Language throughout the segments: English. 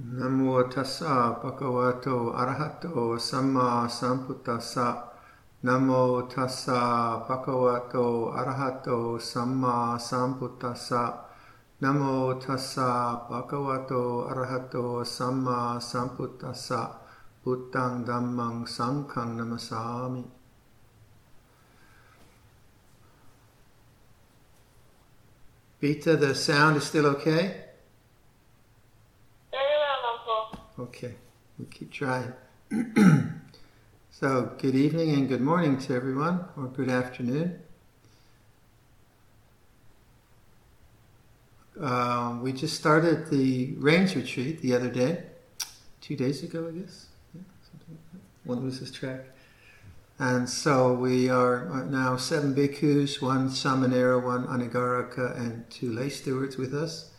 Namo tassa bhagavato arahato samma sambuddhassa. Namo tassa bhagavato arahato samma sambuddhassa. Namo tassa bhagavato arahato samma sambuddhassa. Buddhang dhammang sanghang namasami. Vita, the sound is still okay? Okay, we keep trying. so, good evening and good morning to everyone, or good afternoon. Uh, we just started the rains retreat the other day, two days ago, I guess. Yeah, like One loses track. And so we are now seven bhikkhus, one samanera, one anagarika, and two lay stewards with us.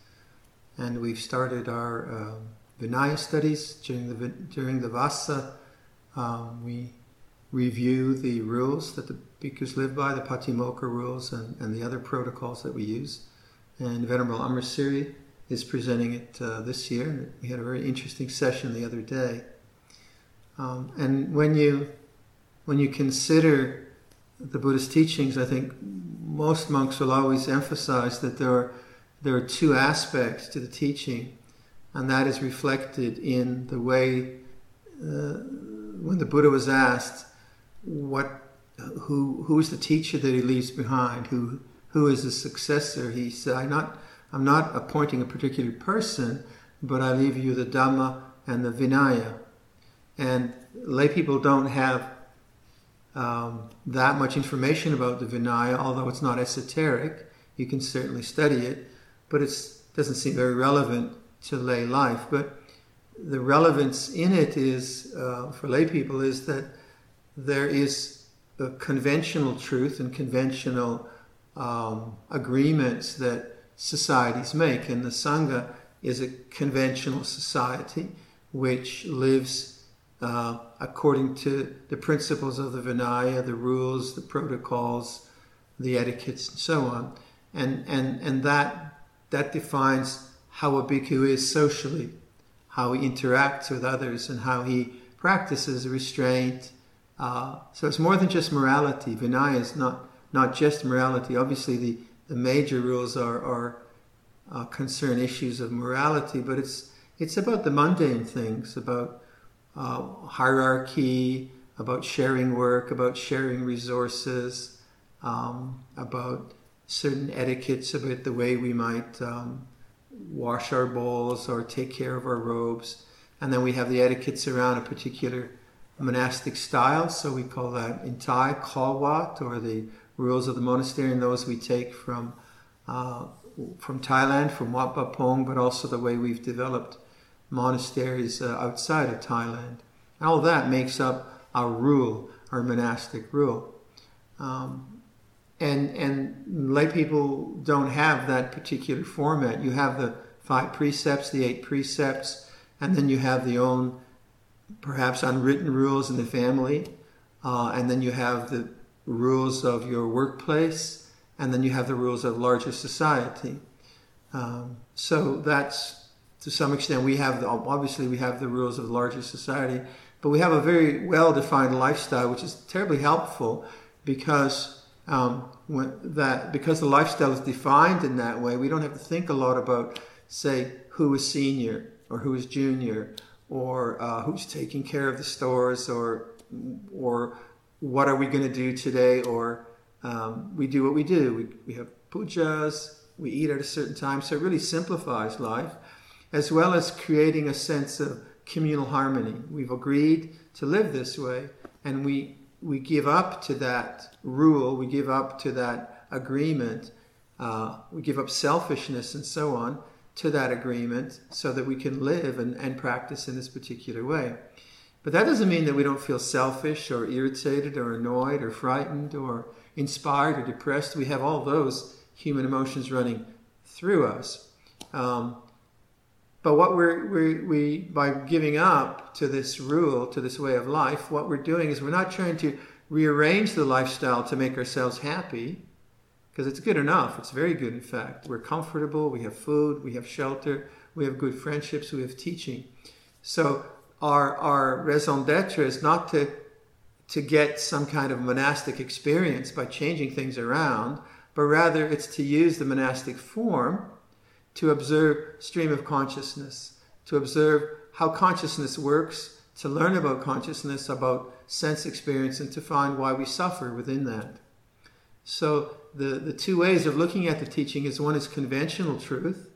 And we've started our um, Vinaya studies during the during the Vassa. Um, we review the rules that the bhikkhus live by, the Patimokkha rules, and, and the other protocols that we use. And Venerable Amasiri is presenting it uh, this year. We had a very interesting session the other day. Um, and when you when you consider the Buddhist teachings, I think most monks will always emphasize that there are there are two aspects to the teaching and that is reflected in the way uh, when the Buddha was asked what who who is the teacher that he leaves behind? Who who is the successor? He said I'm not I'm not appointing a particular person but I leave you the Dhamma and the Vinaya. And lay people don't have um, that much information about the Vinaya although it's not esoteric. You can certainly study it but it doesn't seem very relevant to lay life. But the relevance in it is, uh, for lay people, is that there is a conventional truth and conventional um, agreements that societies make. And the Sangha is a conventional society which lives uh, according to the principles of the Vinaya, the rules, the protocols, the etiquettes, and so on. And, and, and that, that defines how a bhikkhu is socially, how he interacts with others, and how he practices restraint. Uh, so it's more than just morality. Vinaya is not, not just morality. Obviously, the, the major rules are, are uh, concern issues of morality, but it's, it's about the mundane things, about uh, hierarchy, about sharing work, about sharing resources, um, about certain etiquettes, about the way we might um, wash our bowls or take care of our robes. And then we have the etiquettes around a particular monastic style. So we call that in Thai Kathikawat or the rules of the monastery, and those we take from uh, from Thailand, from Wat Pah Pong, but also the way we've developed monasteries uh, outside of Thailand. All that makes up our rule, our monastic rule. Um, and and lay people don't have that particular format. You have the five precepts, the eight precepts, and then you have the own perhaps unwritten rules in the family, uh, and then you have the rules of your workplace, and then you have the rules of larger society. Um, so that's to some extent we have the, obviously we have the rules of larger society, but we have a very well defined lifestyle, which is terribly helpful because um, that because the lifestyle is defined in that way, we don't have to think a lot about, say, who is senior or who is junior or uh, who's taking care of the stores or or what are we going to do today or um, we do what we do. We, we have pujas, we eat at a certain time, so it really simplifies life, as well as creating a sense of communal harmony. We've agreed to live this way, and we we give up to that rule, we give up to that agreement, uh, we give up selfishness and so on to that agreement so that we can live and, and practice in this particular way. But that doesn't mean that we don't feel selfish or irritated or annoyed or frightened or inspired or depressed. We have all those human emotions running through us. Um, but what we're, we we, by giving up to this rule, to this way of life, what we're doing is we're not trying to rearrange the lifestyle to make ourselves happy, because it's good enough. It's very good, in fact. We're comfortable, we have food, we have shelter, we have good friendships, we have teaching. So our, our raison d'etre is not to, to get some kind of monastic experience by changing things around, but rather it's to use the monastic form to observe stream of consciousness, to observe how consciousness works, to learn about consciousness, about sense experience, and to find why we suffer within that. So the, the two ways of looking at the teaching is one is conventional truth,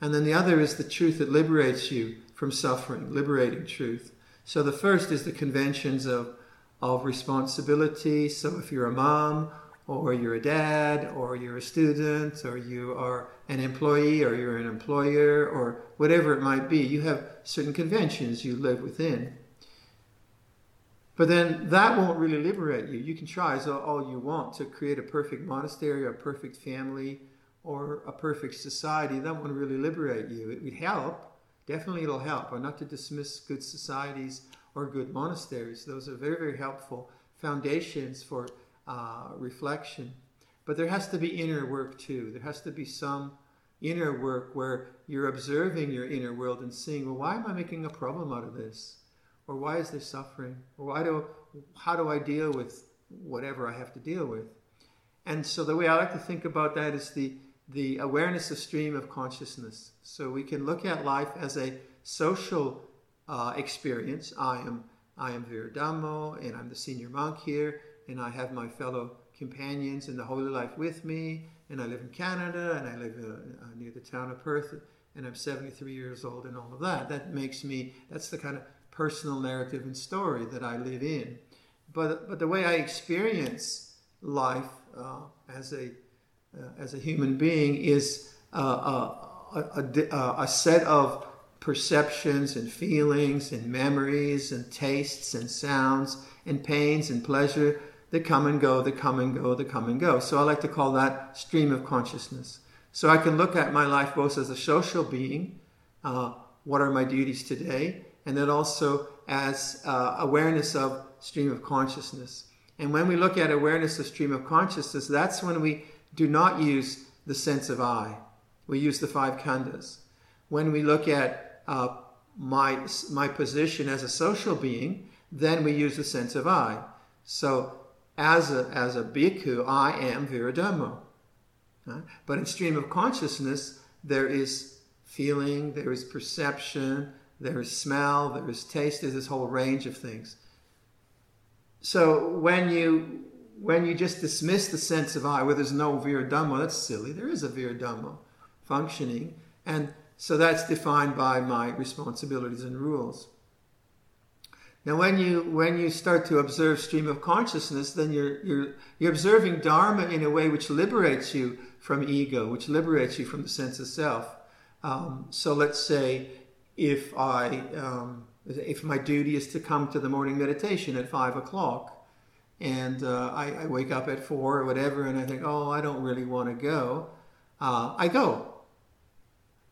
and then the other is the truth that liberates you from suffering, liberating truth. So the first is the conventions of, of responsibility. So if you're a mom, or you're a dad, or you're a student, or you are an employee, or you're an employer, or whatever it might be, you have certain conventions you live within. But then that won't really liberate you. You can try as all you want to create a perfect monastery or a perfect family or a perfect society. That won't really liberate you. It would help. Definitely it'll help. Or not to dismiss good societies or good monasteries. Those are very, very helpful foundations for uh, reflection. But there has to be inner work too. There has to be some inner work where you're observing your inner world and seeing, well, why am I making a problem out of this? Or why is there suffering? Or why do, how do I deal with whatever I have to deal with? And so the way I like to think about that is the, the awareness of stream of consciousness. So we can look at life as a social uh, experience. I am I am Viradhammo, and I'm the senior monk here, and I have my fellow companions in the holy life with me, and I live in Canada, and I live uh, uh near the town of Perth, and I'm 73 years old, and all of that. That makes me, that's the kind of personal narrative and story that I live in. But, but the way I experience life uh, as, a, uh, as a human being is uh, a, a, a, set of perceptions and feelings and memories and tastes and sounds and pains and pleasure that come and go, that come and go, that come and go. So I like to call that stream of consciousness. So I can look at my life both as a social being, uh, what are my duties today, and then also as uh, awareness of stream of consciousness. And when we look at awareness of stream of consciousness, that's when we do not use the sense of I. We use the five khandhas. When we look at uh, my, my position as a social being, then we use the sense of I. So as a, as a bhikkhu, I am Viradhammo. But in stream of consciousness, there is feeling, there is perception, there is smell, there is taste, there's this whole range of things. So when you when you just dismiss the sense of ah, I, where there's no Viradhammo, that's silly. There is a Viradhammo functioning, and so that's defined by my responsibilities and rules. Now, when you when you start to observe stream of consciousness, then you're you're you're observing Dharma in a way which liberates you from ego, which liberates you from the sense of self. Um, so let's say if I um, if my duty is to come to the morning meditation at five o'clock, and uh, I, I, wake up at four or whatever, and I think, oh, I don't really want to go, uh, I go.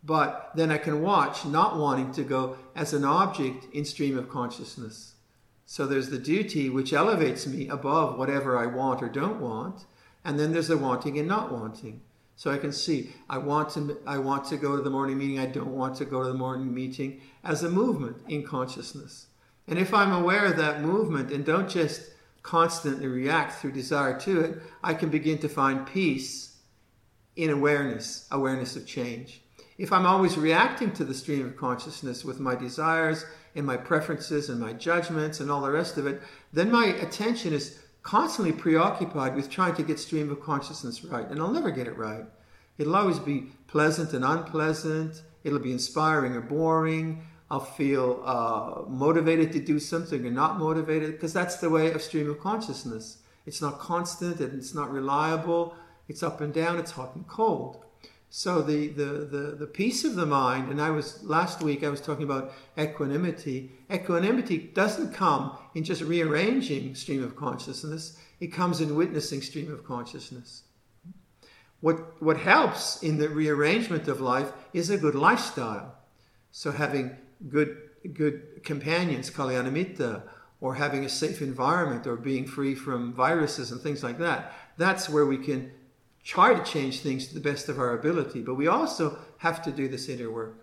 But then I can watch not wanting to go as an object in stream of consciousness. So there's the duty which elevates me above whatever I want or don't want, and then there's the wanting and not wanting. So I can see I want to I want to go to the morning meeting, I don't want to go to the morning meeting as a movement in consciousness. And if I'm aware of that movement and don't just constantly react through desire to it, I can begin to find peace in awareness, awareness of change. If I'm always reacting to the stream of consciousness with my desires and my preferences and my judgments and all the rest of it, then my attention is constantly preoccupied with trying to get stream of consciousness right, and I'll never get it right. It'll always be pleasant and unpleasant. It'll be inspiring or boring. I'll feel uh, motivated to do something or not motivated because that's the way of stream of consciousness. It's not constant and it's not reliable. It's up and down. It's hot and cold. So the, the, the, the peace of the mind, and I was last week I was talking about equanimity. Equanimity doesn't come in just rearranging stream of consciousness, it comes in witnessing stream of consciousness. What, what helps in the rearrangement of life is a good lifestyle. So having good, good companions, kalyanamitta, or having a safe environment, or being free from viruses and things like that. That's where we can try to change things to the best of our ability, but we also have to do this inner work.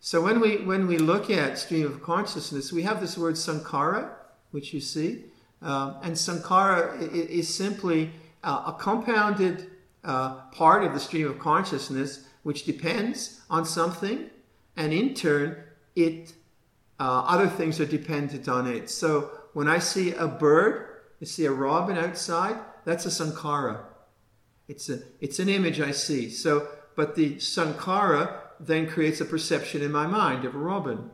So when we when we look at stream of consciousness, we have this word sankhara, which you see, um, and sankhara is simply uh, a compounded uh, part of the stream of consciousness which depends on something, and in turn, it uh, other things are dependent on it. So when I see a bird, I see a robin outside, that's a sankhara. It's a it's an image I see. So, but the sankhara then creates a perception in my mind of a robin,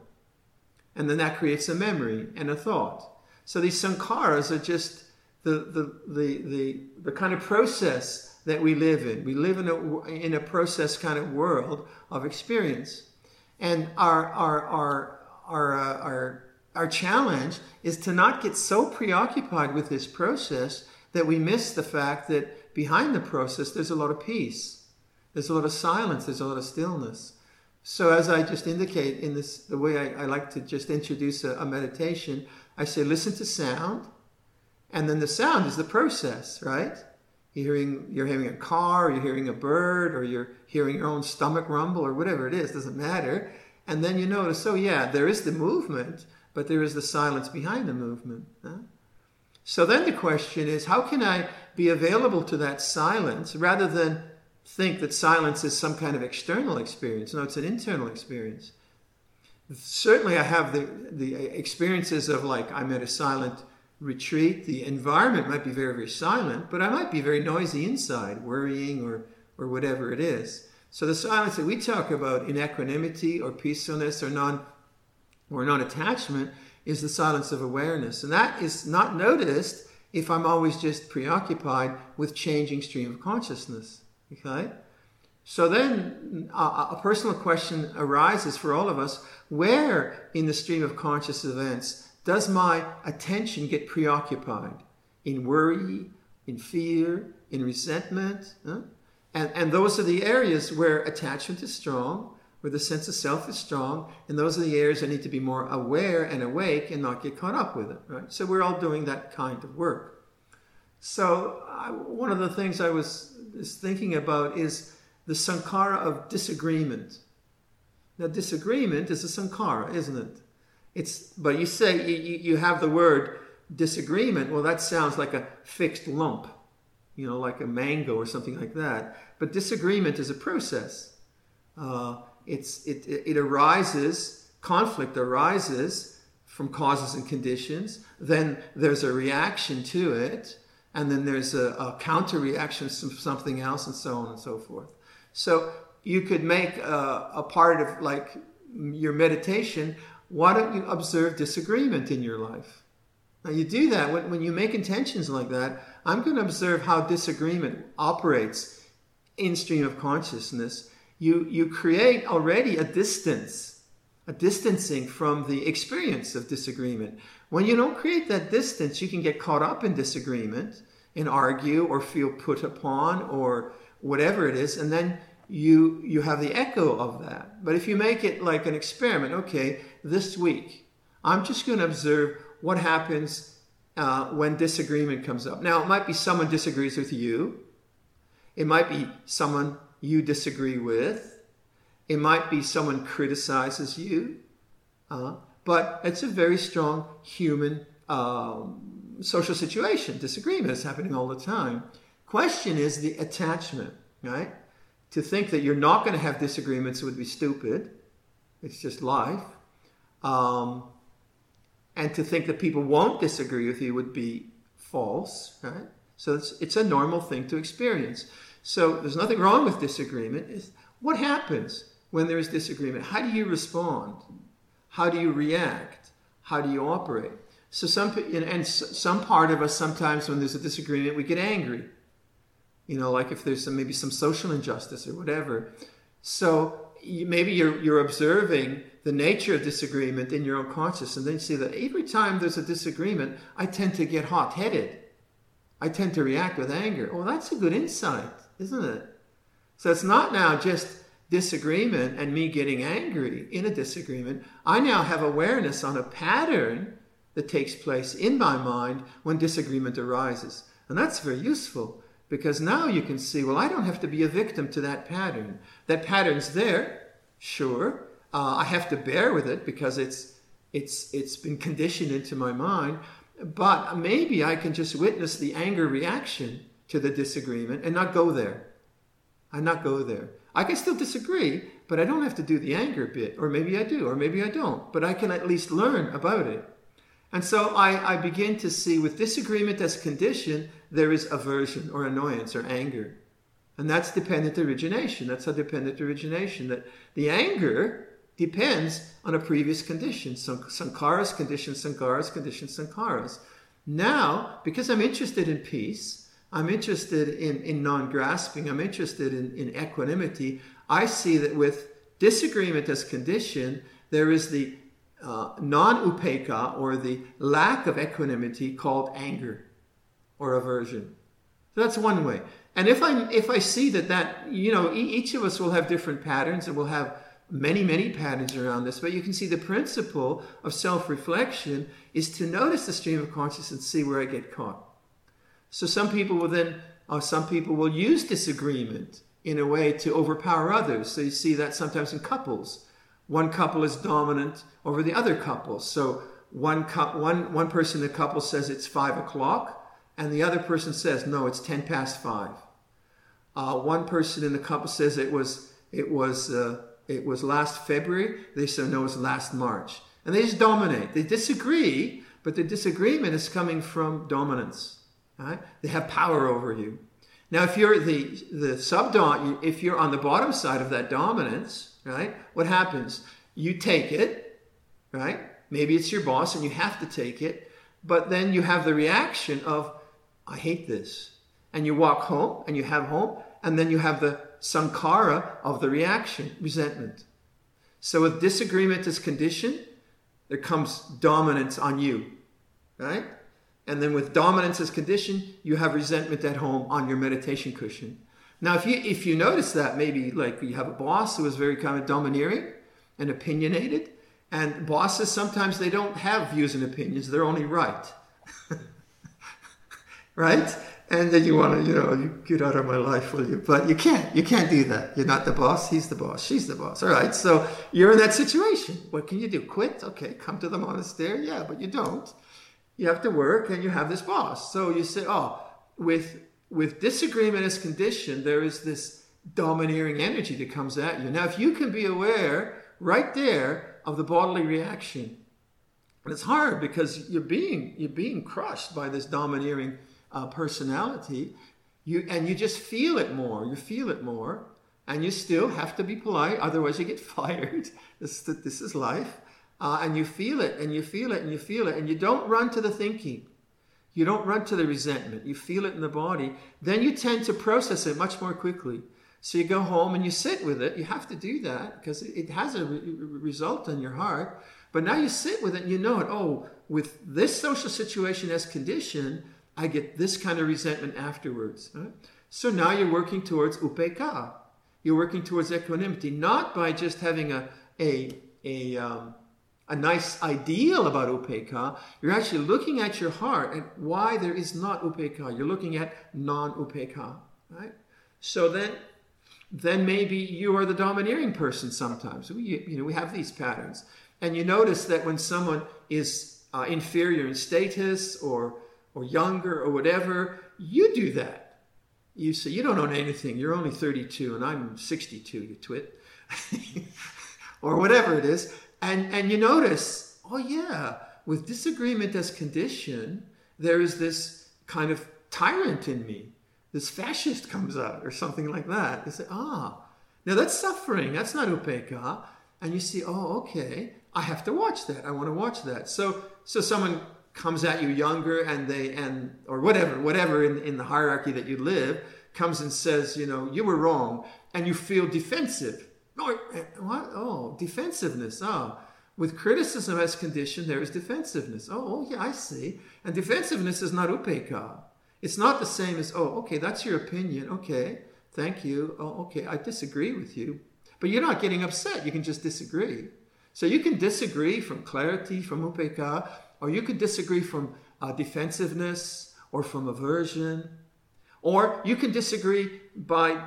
and then that creates a memory and a thought. So these sankharas are just the the the the, the kind of process that we live in. We live in a in a process kind of world of experience, and our our our our uh, our our challenge is to not get so preoccupied with this process that we miss the fact that behind the process there's a lot of peace, there's a lot of silence, there's a lot of stillness. So as I just indicate in this, the way I, I like to just introduce a, a meditation, I say listen to sound, and then the sound is the process, right? You're hearing, you're hearing a car, you're hearing a bird, or you're hearing your own stomach rumble, or whatever it is, doesn't matter. And then you notice, oh yeah, there is the movement, but there is the silence behind the movement. Huh? So then the question is, how can I be available to that silence rather than think that silence is some kind of external experience? No, it's an internal experience. Certainly, I have the, the experiences of like I'm at a silent retreat. The environment might be very, very silent, but I might be very noisy inside, worrying or, or whatever it is. So the silence that we talk about in equanimity or peacefulness or non or non-attachment is the silence of awareness. And that is not noticed if I'm always just preoccupied with changing stream of consciousness. Okay? So then a, personal question arises for all of us where in the stream of conscious events does my attention get preoccupied? In worry, in fear, in resentment? Huh? And, and those are the areas where attachment is strong, where the sense of self is strong, and those are the areas I need to be more aware and awake and not get caught up with it. Right? So we're all doing that kind of work. So I, one of the things I was, thinking about is the sankhara of disagreement. Now, disagreement is a sankhara, isn't it? It's but you say you, you have the word disagreement. Well, that sounds like a fixed lump, you know, like a mango or something like that. But disagreement is a process. Uh, it's, it, it arises, conflict arises from causes and conditions. Then there's a reaction to it, and then there's a, a counter reaction to something else, and so on and so forth. So you could make a, a part of like your meditation. Why don't you observe disagreement in your life? Now you do that when, when you make intentions like that. I'm going to observe how disagreement operates in stream of consciousness you, you create already a distance, a distancing from the experience of disagreement. When you don't create that distance, you can get caught up in disagreement and argue or feel put upon or whatever it is, and then you you have the echo of that. But if you make it like an experiment, okay, this week I'm just going to observe what happens uh, when disagreement comes up. Now it might be someone disagrees with you. It might be someone you disagree with. It might be someone criticizes you, uh, but it's a very strong human um, social situation. Disagreement is happening all the time. Question is the attachment, right? To think that you're not going to have disagreements would be stupid. It's just life. Um, and to think that people won't disagree with you would be false, right? So it's, it's a normal thing to experience. So there's nothing wrong with disagreement. It's what happens when there is disagreement? How do you respond? How do you react? How do you operate? So some and some part of us sometimes when there's a disagreement we get angry. You know, like if there's some, maybe some social injustice or whatever. So maybe you're you're observing the nature of disagreement in your own consciousness, and then you see that every time there's a disagreement, I tend to get hot-headed. I tend to react with anger. Well, that's a good insight isn't it? So it's not now just disagreement and me getting angry in a disagreement. I now have awareness on a pattern that takes place in my mind when disagreement arises. And that's very useful because now you can see, well, I don't have to be a victim to that pattern. That pattern's there, sure. Uh, I have to bear with it because it's it's it's been conditioned into my mind. But maybe I can just witness the anger reaction to the disagreement and not go there. And not go there. I can still disagree, but I don't have to do the anger bit, or maybe I do, or maybe I don't. But I can at least learn about it. And so I, I begin to see with disagreement as condition, there is aversion or annoyance or anger. And that's dependent origination. That's a dependent origination. That the anger depends on a previous condition. Sankhara's condition, Sankhara's condition, Sankhara's. Now, because I'm interested in peace, I'm interested in, in non grasping, I'm interested in, in equanimity, I see that with disagreement as condition, there is the uh, non upekkha or the lack of equanimity called anger or aversion. So that's one way. And if I if I see that that you know each of us will have different patterns and we'll have many many patterns around this, but you can see the principle of self reflection is to notice the stream of consciousness and see where I get caught. So some people will then, or some people will use disagreement in a way to overpower others. So you see that sometimes in couples. One couple is dominant over the other couple. So one, cu- one, one person in the couple says it's five o'clock, and the other person says, no, it's 10 past five. Uh, one person in the couple says it was, it was, uh, it was last February. They say, no, it was last March. And they just dominate. They disagree, but the disagreement is coming from dominance. Right? They have power over you. Now, if you're the the subdom, if you're on the bottom side of that dominance, right? What happens? You take it, right? Maybe it's your boss and you have to take it, but then you have the reaction of, I hate this. And you walk home and you have home, and then you have the sankhara of the reaction, resentment. So with disagreement as condition, there comes dominance on you, right? And then with dominance as condition, you have resentment at home on your meditation cushion. Now, if you if you notice that, maybe like you have a boss who is very kind of domineering and opinionated, and bosses sometimes they don't have views and opinions; they're only right, right? And then you want to, you know, you get out of my life, will you? But you can't. You can't do that. You're not the boss. He's the boss. She's the boss. All right. So you're in that situation. What can you do? Quit? Okay. Come to the monastery. Yeah, but you don't you have to work and you have this boss. So you say, oh, with with disagreement as condition, there is this domineering energy that comes at you. Now, if you can be aware right there of the bodily reaction, and it's hard because you're being you're being crushed by this domineering uh, personality, you and you just feel it more. You feel it more, and you still have to be polite, otherwise you get fired. this, this is life. Uh, and you feel it and you feel it and you feel it and you don't run to the thinking. You don't run to the resentment. You feel it in the body. Then you tend to process it much more quickly. So you go home and you sit with it. You have to do that because it has a re- result on your heart. But now you sit with it and you know it. Oh, with this social situation as condition, I get this kind of resentment afterwards. Right? So now you're working towards upekkha. You're working towards equanimity, not by just having a a a um, a nice ideal about upekkha, you're actually looking at your heart and why there is not upekkha. You're looking at non-upekkha, right? So then, then maybe you are the domineering person sometimes. We, you know, we have these patterns. And you notice that when someone is uh, inferior in status or, or younger or whatever, you do that. You say, you don't own anything. You're only 32 and I'm 62, you twit. or whatever it is and, and you notice, oh yeah, with disagreement as condition, there is this kind of tyrant in me. This fascist comes out or something like that. You say, ah, now that's suffering. That's not upekkha. And you see, oh, okay, I have to watch that. I want to watch that. So, so someone comes at you younger and they, and, or whatever, whatever in, in the hierarchy that you live, comes and says, you know, you were wrong. And you feel defensive Oh, what? Oh, defensiveness. Oh, with criticism as condition, there is defensiveness. Oh, oh, yeah, I see. And defensiveness is not upekkha. It's not the same as, oh, okay, that's your opinion. Okay, thank you. Oh, okay, I disagree with you. But you're not getting upset. You can just disagree. So you can disagree from clarity, from upekkha, or you can disagree from uh, defensiveness or from aversion, or you can disagree by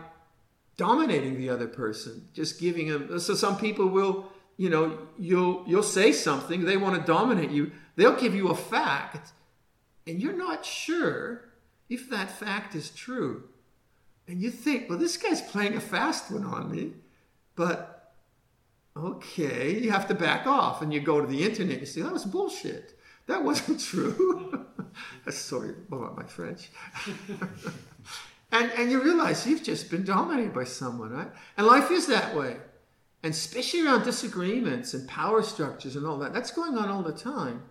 dominating the other person, just giving them. So some people will you know, you'll you'll say something, they want to dominate you. They'll give you a fact, and you're not sure if that fact is true. And you think, well, this guy's playing a fast one on me, but okay, you have to back off, and you go to the internet and you say that was bullshit. That wasn't true. Sorry about my French. and and you realize you've just been dominated by someone, right? And life is that way and especially around disagreements and power structures and all that. That's going on all the time.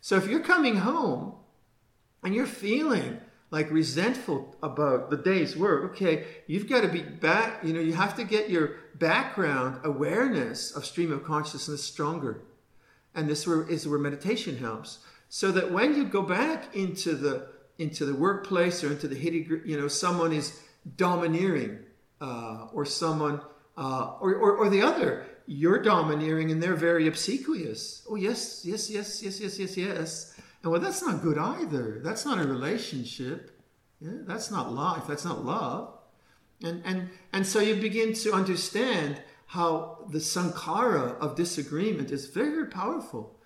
So if you're coming home and you're feeling like resentful about the day's work, okay, you've got to be back, you know, you have to get your background awareness of stream of consciousness stronger. And this is where meditation helps. So that when you go back into the into the workplace or into the hitty, you know, someone is domineering uh, or someone uh, or, or, or the other, you're domineering and they're very obsequious. Oh, yes, yes, yes, yes, yes, yes, yes. And well, that's not good either. That's not a relationship. Yeah, that's not life. That's not love. And, and, and so you begin to understand how the sankhara of disagreement is very, very powerful.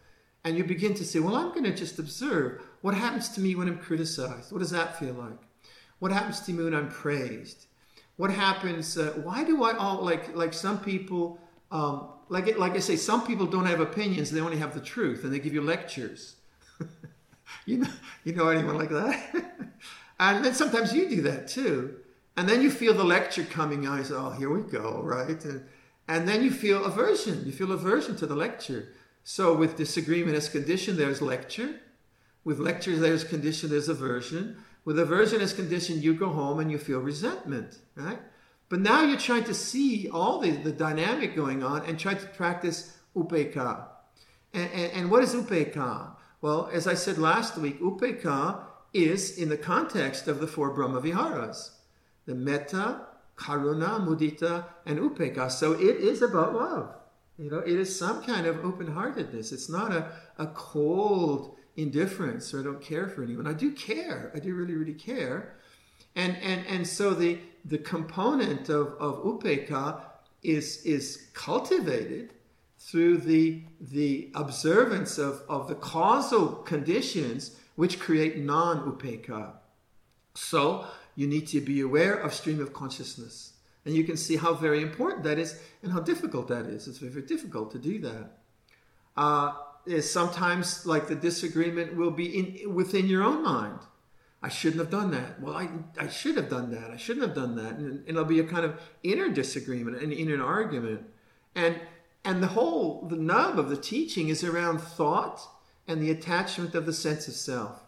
And you begin to say, well, I'm going to just observe what happens to me when I'm criticized. What does that feel like? What happens to me when I'm praised? what happens? Uh, why do I all like like some people? Um, like like I say, some people don't have opinions; they only have the truth, and they give you lectures. you know, you know anyone like that? and then sometimes you do that too, and then you feel the lecture coming. You say, "Oh, here we go," right? And, and then you feel aversion. You feel aversion to the lecture. So with disagreement as condition, there's lecture. With lecture, there's condition, there's aversion. With aversion as condition, you go home and you feel resentment, right? But now you're trying to see all the, the dynamic going on and try to practice upekkha. And, and, and what is upekkha? Well, as I said last week, upekkha is in the context of the four Brahma Viharas the metta, karuna, mudita, and upekkha. So it is about love. You know, it is some kind of open heartedness. It's not a, a cold, indifference or I don't care for anyone. I do care. I do really, really care. And and and so the the component of, of upekkha is is cultivated through the the observance of, of the causal conditions which create non-upekkha. So you need to be aware of stream of consciousness. And you can see how very important that is and how difficult that is. It's very, very difficult to do that. Uh, is sometimes like the disagreement will be in within your own mind. I shouldn't have done that. Well, I, I should have done that. I shouldn't have done that. And, and it'll be a kind of inner disagreement and inner argument. And and the whole the nub of the teaching is around thought and the attachment of the sense of self.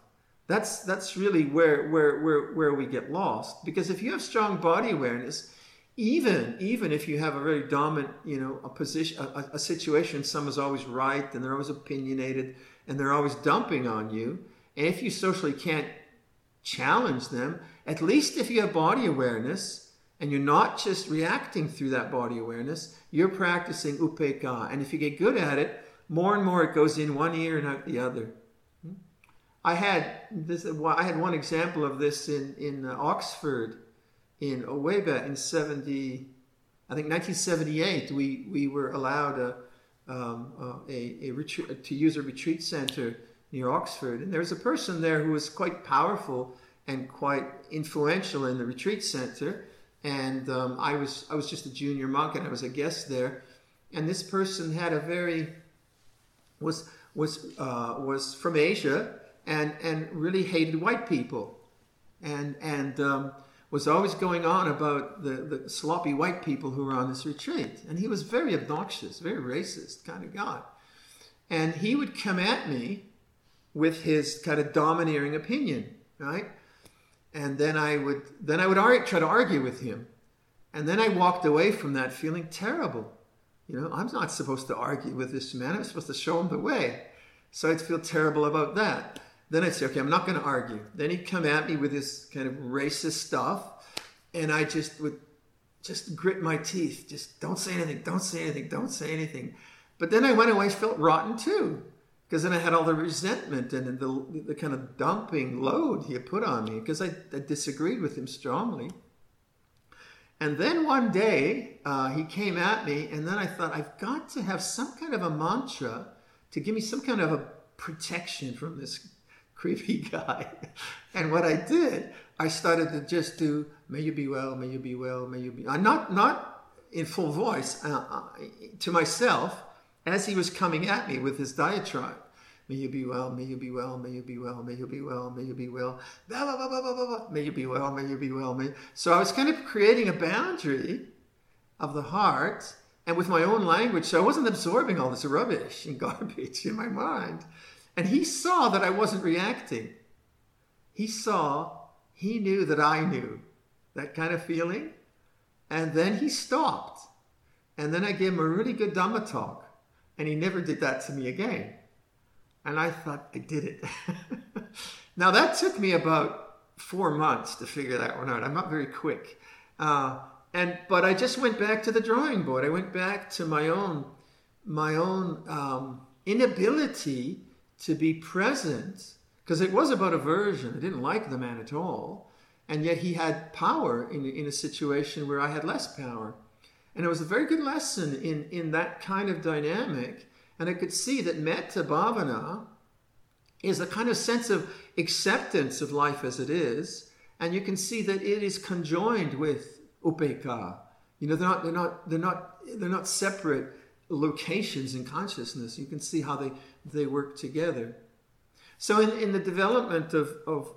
That's that's really where where where where we get lost. Because if you have strong body awareness, even even if you have a very dominant you know a position a, a situation someone's always right and they're always opinionated and they're always dumping on you and if you socially can't challenge them at least if you have body awareness and you're not just reacting through that body awareness you're practicing upekkha and if you get good at it more and more it goes in one ear and out the other. I had this i had one example of this in in uh, oxford in Oweba in 70, I think 1978, we, we were allowed a, um, a, a retreat, to use a retreat center near Oxford. And there was a person there who was quite powerful and quite influential in the retreat center. And um, I, was, I was just a junior monk and I was a guest there. And this person had a very, was, was, uh, was from Asia and, and really hated white people. And, and um, was always going on about the, the sloppy white people who were on this retreat. And he was very obnoxious, very racist kind of guy. And he would come at me with his kind of domineering opinion, right? And then I would then I would try to argue with him. And then I walked away from that feeling terrible. You know, I'm not supposed to argue with this man. I'm supposed to show him the way. So I'd feel terrible about that. Then I'd say, okay, I'm not going to argue. Then he'd come at me with this kind of racist stuff, and I just would just grit my teeth. Just don't say anything, don't say anything, don't say anything. But then I went away, felt rotten too, because then I had all the resentment and the, the kind of dumping load he had put on me because I, I disagreed with him strongly. And then one day uh, he came at me, and then I thought, I've got to have some kind of a mantra to give me some kind of a protection from this creepy guy. and what I did, I started to just do, "May you be well, may you be well, may you be." Uh, not not in full voice uh, uh, to myself as he was coming at me with his diatribe. May you be well, may you be well, may you be well, may you be well, may you be well, blah, blah, blah, blah, blah, blah, may you be well, may you be well. May... So I was kind of creating a boundary of the heart and with my own language. So I wasn't absorbing all this rubbish and garbage in my mind. And he saw that I wasn't reacting. He saw, he knew that I knew that kind of feeling. And then he stopped. And then I gave him a really good Dhamma talk. And he never did that to me again. And I thought, I did it. now, that took me about four months to figure that one out. I'm not very quick. Uh, and but I just went back to the drawing board. I went back to my own my own um, inability to be present because it was about aversion. I didn't like the man at all, and yet he had power in in a situation where I had less power, and it was a very good lesson in in that kind of dynamic and I could see that metta bhavana is a kind of sense of acceptance of life as it is. And you can see that it is conjoined with upekkha. You know, they're not, they're not, they're not, they're not separate locations in consciousness. You can see how they, they work together. So in, in the development of, of,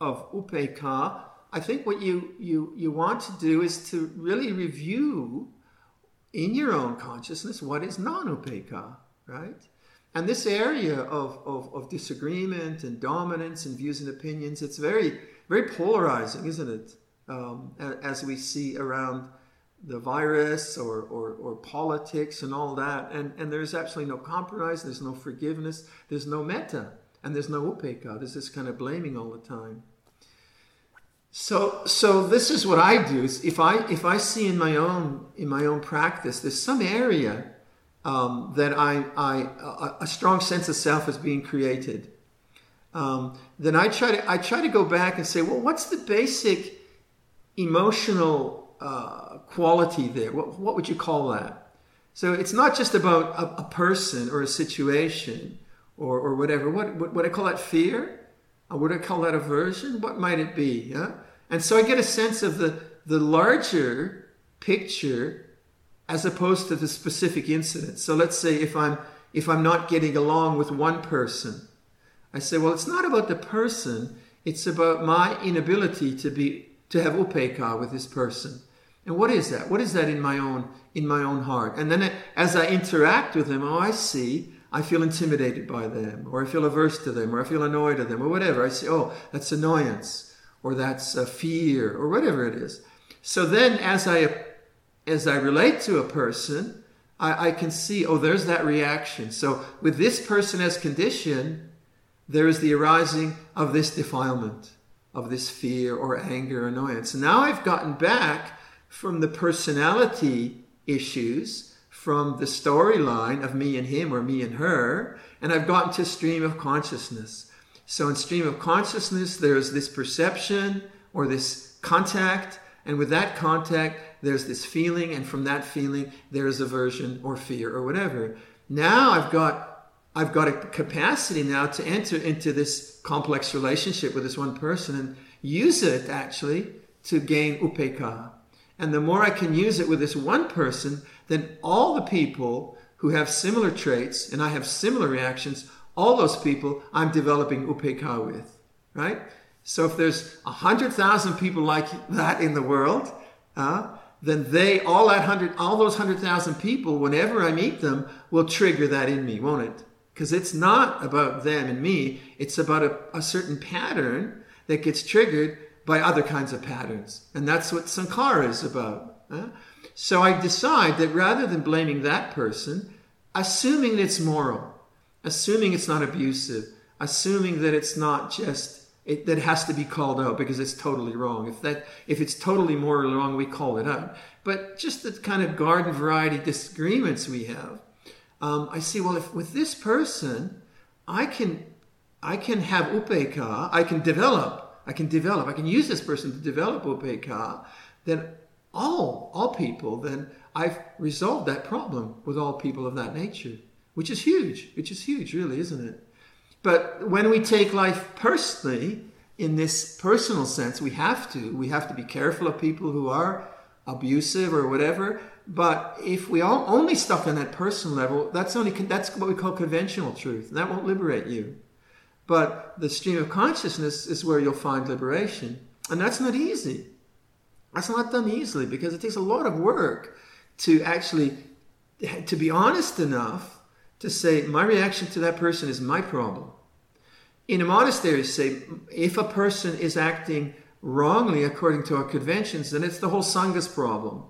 of upekkha, I think what you, you, you want to do is to really review in your own consciousness what is non-upekkha right? And this area of, of, of disagreement and dominance and views and opinions, it's very, very polarizing, isn't it? Um, as we see around the virus or, or, or, politics and all that. And, and there's absolutely no compromise, there's no forgiveness, there's no metta, and there's no upekkha. There's this kind of blaming all the time. So, so this is what I do. Is if I if I see in my own in my own practice, there's some area um, that I, I a, a, strong sense of self is being created. Um, then I try to I try to go back and say, well, what's the basic emotional uh, quality there? What, what would you call that? So it's not just about a, a person or a situation or, or whatever. What, what would I call that fear? Or would I call that aversion? What might it be? Yeah? And so I get a sense of the, the larger picture as opposed to the specific incident. So let's say if I'm if I'm not getting along with one person, I say, well, it's not about the person, it's about my inability to be to have upekkha with this person. And what is that? What is that in my own in my own heart? And then as I interact with them, oh, I see, I feel intimidated by them, or I feel averse to them, or I feel annoyed at them, or whatever. I say, oh, that's annoyance, or that's a fear, or whatever it is. So then, as I as I relate to a person, I, I, can see, oh, there's that reaction. So with this person as condition, there is the arising of this defilement, of this fear or anger, or annoyance. Now I've gotten back from the personality issues, from the storyline of me and him or me and her, and I've gotten to stream of consciousness. So in stream of consciousness, there's this perception or this contact, and with that contact, there's this feeling, and from that feeling, there's aversion or fear or whatever. Now I've got I've got a capacity now to enter into this complex relationship with this one person and use it actually to gain upekkha. And the more I can use it with this one person, then all the people who have similar traits and I have similar reactions, all those people I'm developing upekkha with, right? So if there's a hundred thousand people like that in the world, uh, then they all that hundred all those hundred thousand people whenever i meet them will trigger that in me won't it because it's not about them and me it's about a, a, certain pattern that gets triggered by other kinds of patterns and that's what sankhara is about so i decide that rather than blaming that person assuming it's moral assuming it's not abusive assuming that it's not just it, that has to be called out because it's totally wrong. If that if it's totally morally wrong, we call it out. But just the kind of garden variety disagreements we have, um, I see. Well, if with this person, I can I can have upekkha, I can develop, I can develop, I can use this person to develop upekkha, then all all people, then I've resolved that problem with all people of that nature, which is huge, which is huge, really, isn't it? But when we take life personally, in this personal sense, we have to. We have to be careful of people who are abusive or whatever. But if we all only stuck on that personal level, that's only that's what we call conventional truth. And that won't liberate you. But the stream of consciousness is where you'll find liberation. And that's not easy. That's not done easily because it takes a lot of work to actually to be honest enough to say my reaction to that person is my problem. In a monastery, say if a person is acting wrongly according to our conventions, then it's the whole Sangha's problem.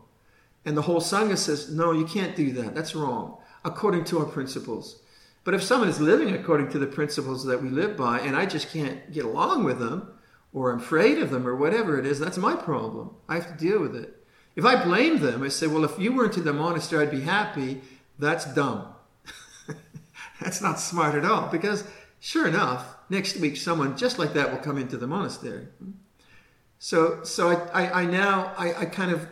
And the whole Sangha says, no, you can't do that. That's wrong, according to our principles. But if someone is living according to the principles that we live by, and I just can't get along with them, or I'm afraid of them, or whatever it is, that's my problem. I have to deal with it. If I blame them, I say, well, if you weren't in the monastery, I'd be happy. That's dumb. that's not smart at all. Because sure enough, next week someone just like that will come into the monastery. So, so I, I, I now I, I kind of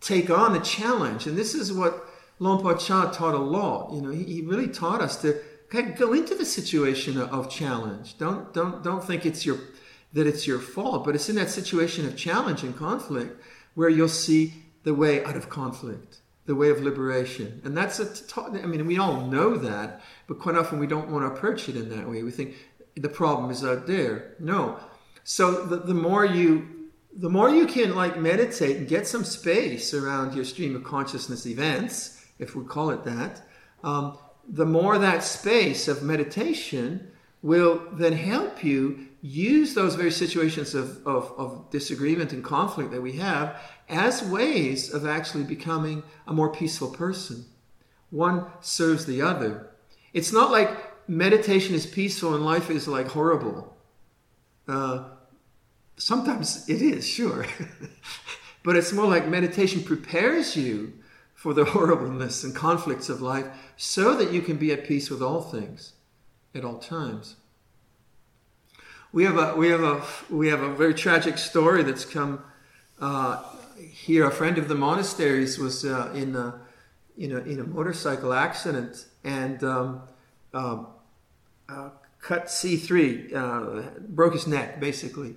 take on the challenge, and this is what Luang Chah taught a lot. You know, he, he really taught us to of go into the situation of, challenge. Don't don't don't think it's your that it's your fault, but it's in that situation of challenge and conflict where you'll see the way out of conflict, the way of liberation. And that's a, I mean, we all know that, but quite often we don't want to approach it in that way. We think the problem is out there. No. So the, the more you the more you can like meditate and get some space around your stream of consciousness events, if we call it that, um, the more that space of meditation will then help you use those very situations of, of, of, disagreement and conflict that we have as ways of actually becoming a more peaceful person. One serves the other. It's not like meditation is peaceful and life is like horrible. Uh, sometimes it is, sure. but it's more like meditation prepares you for the horribleness and conflicts of life so that you can be at peace with all things at all times. We have a we have a we have a very tragic story that's come uh, here. A friend of the monasteries was uh, in a in a in a motorcycle accident and um, uh, uh cut C three, uh, broke his neck basically.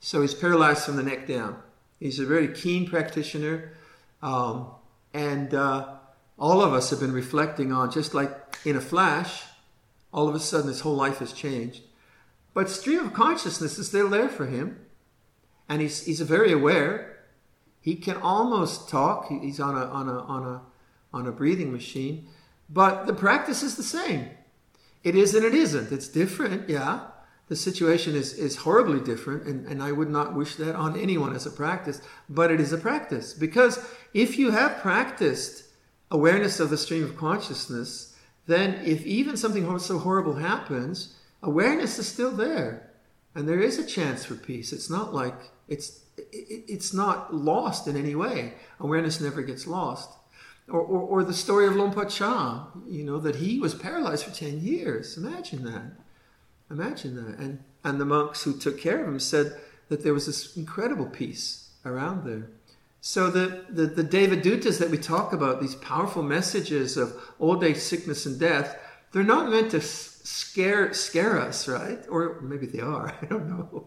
So he's paralyzed from the neck down. He's a very keen practitioner, um, and uh, all of us have been reflecting on just like in a flash. All of a sudden, his whole life has changed but stream of consciousness is still there for him. And he's, he's very aware. He can almost talk. He's on a, on, a, on, a, on a breathing machine. But the practice is the same. It is and it isn't. It's different, yeah. The situation is, is horribly different, and, and I would not wish that on anyone as a practice, but it is a practice. Because if you have practiced awareness of the stream of consciousness, then if even something so horrible happens, awareness is still there and there is a chance for peace it's not like it's it's not lost in any way awareness never gets lost or, or, or the story of Por Chah, you know, that he was paralyzed for 10 years. Imagine that. Imagine that. And, and the monks who took care of him said that there was this incredible peace around there. So the, the, the Devadutas that we talk about, these powerful messages of old age, sickness, and death, they're not meant to scare scare us, right? Or maybe they are. I don't know.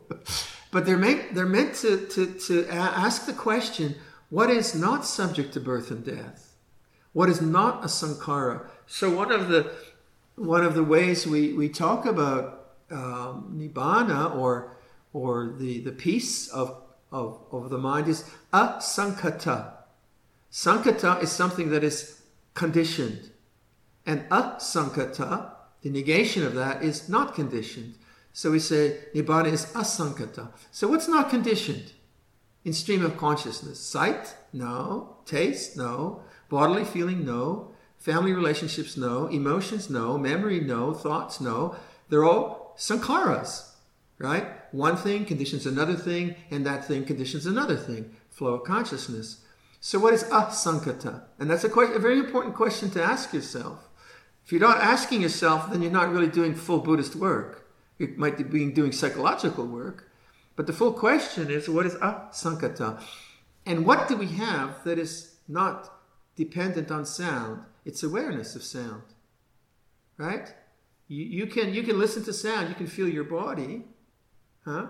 But they're meant they're meant to to to ask the question: What is not subject to birth and death? What is not a sankhara? So one of the one of the ways we we talk about um, nibbana or or the the peace of of, of the mind is asankhata. Sankhata is something that is conditioned. And asankhata the negation of that is not conditioned. So we say nibbana is asankhata. So what's not conditioned? In stream of consciousness. Sight? No. Taste? No. Bodily feeling? No. Family relationships? No. Emotions? No. Memory? No. Thoughts? No. They're all sankharas, right? One thing conditions another thing, and that thing conditions another thing. Flow of consciousness. So what is asankhata? And that's a, question, a very important question to ask yourself. If you're not asking yourself, then you're not really doing full Buddhist work. You might be doing psychological work. But the full question is what is asankhata? And what do we have that is not dependent on sound? It's awareness of sound. Right? You, can you can listen to sound, you can feel your body. Huh?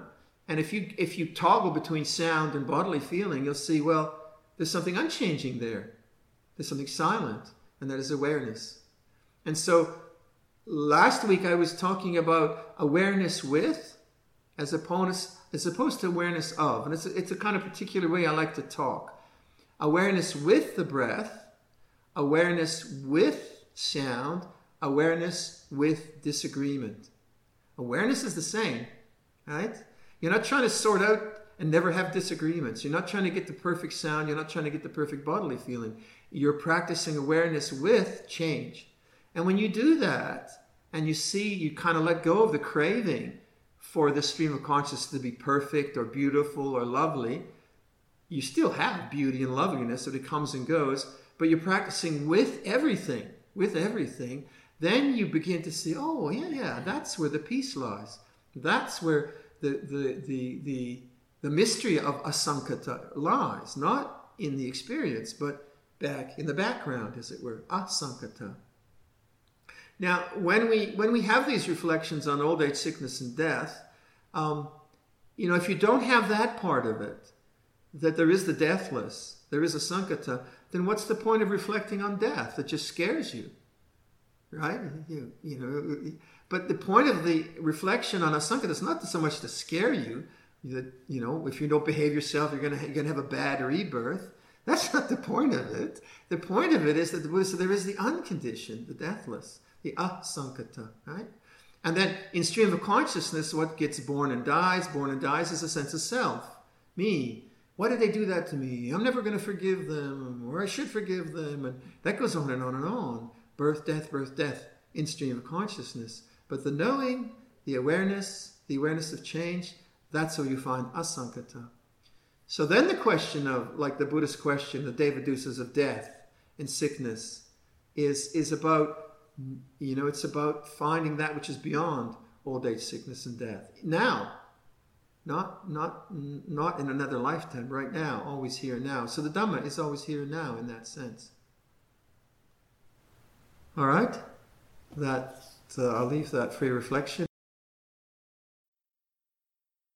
And if you if you toggle between sound and bodily feeling, you'll see, well, there's something unchanging there. There's something silent, and that is awareness. And so last week I was talking about awareness with as opposed, as opposed to awareness of. And it's a, it's a kind of particular way I like to talk. Awareness with the breath, awareness with sound, awareness with disagreement. Awareness is the same, right? You're not trying to sort out and never have disagreements. You're not trying to get the perfect sound. You're not trying to get the perfect bodily feeling. You're practicing awareness with change. And when you do that, and you see, you kind of let go of the craving for the stream of consciousness to be perfect or beautiful or lovely, you still have beauty and loveliness that it comes and goes, but you're practicing with everything, with everything. Then you begin to see, oh, yeah, yeah, that's where the peace lies. That's where the, the, the, the, the mystery of asankhata lies, not in the experience, but back in the background, as it were, asankhata. Now, when we when we have these reflections on old age, sickness, and death, um, you know, if you don't have that part of it, that there is the deathless, there is a asankhata, then what's the point of reflecting on death? It just scares you, right? You, you know, but the point of the reflection on asankhata is not so much to scare you, that you know if you don't behave yourself you're gonna you're gonna have a bad rebirth. That's not the point of it. The point of it is that the buddha said there is the unconditioned the deathless the asankhata right? And then in stream of consciousness what gets born and dies born and dies is a sense of self. Me. Why did they do that to me? I'm never going to forgive them or i should forgive them and that goes on and on and on birth death birth death in stream of consciousness but the knowing the awareness the awareness of change that's where you find asankhata. So then the question of, like the Buddhist question, the Devadutas of death and sickness, is, is about, you know, it's about finding that which is beyond old age, sickness, and death. Now, not, not, not in another lifetime, right now, always here now. So the Dhamma is always here now in that sense. All right? That, uh, I'll leave that your reflection.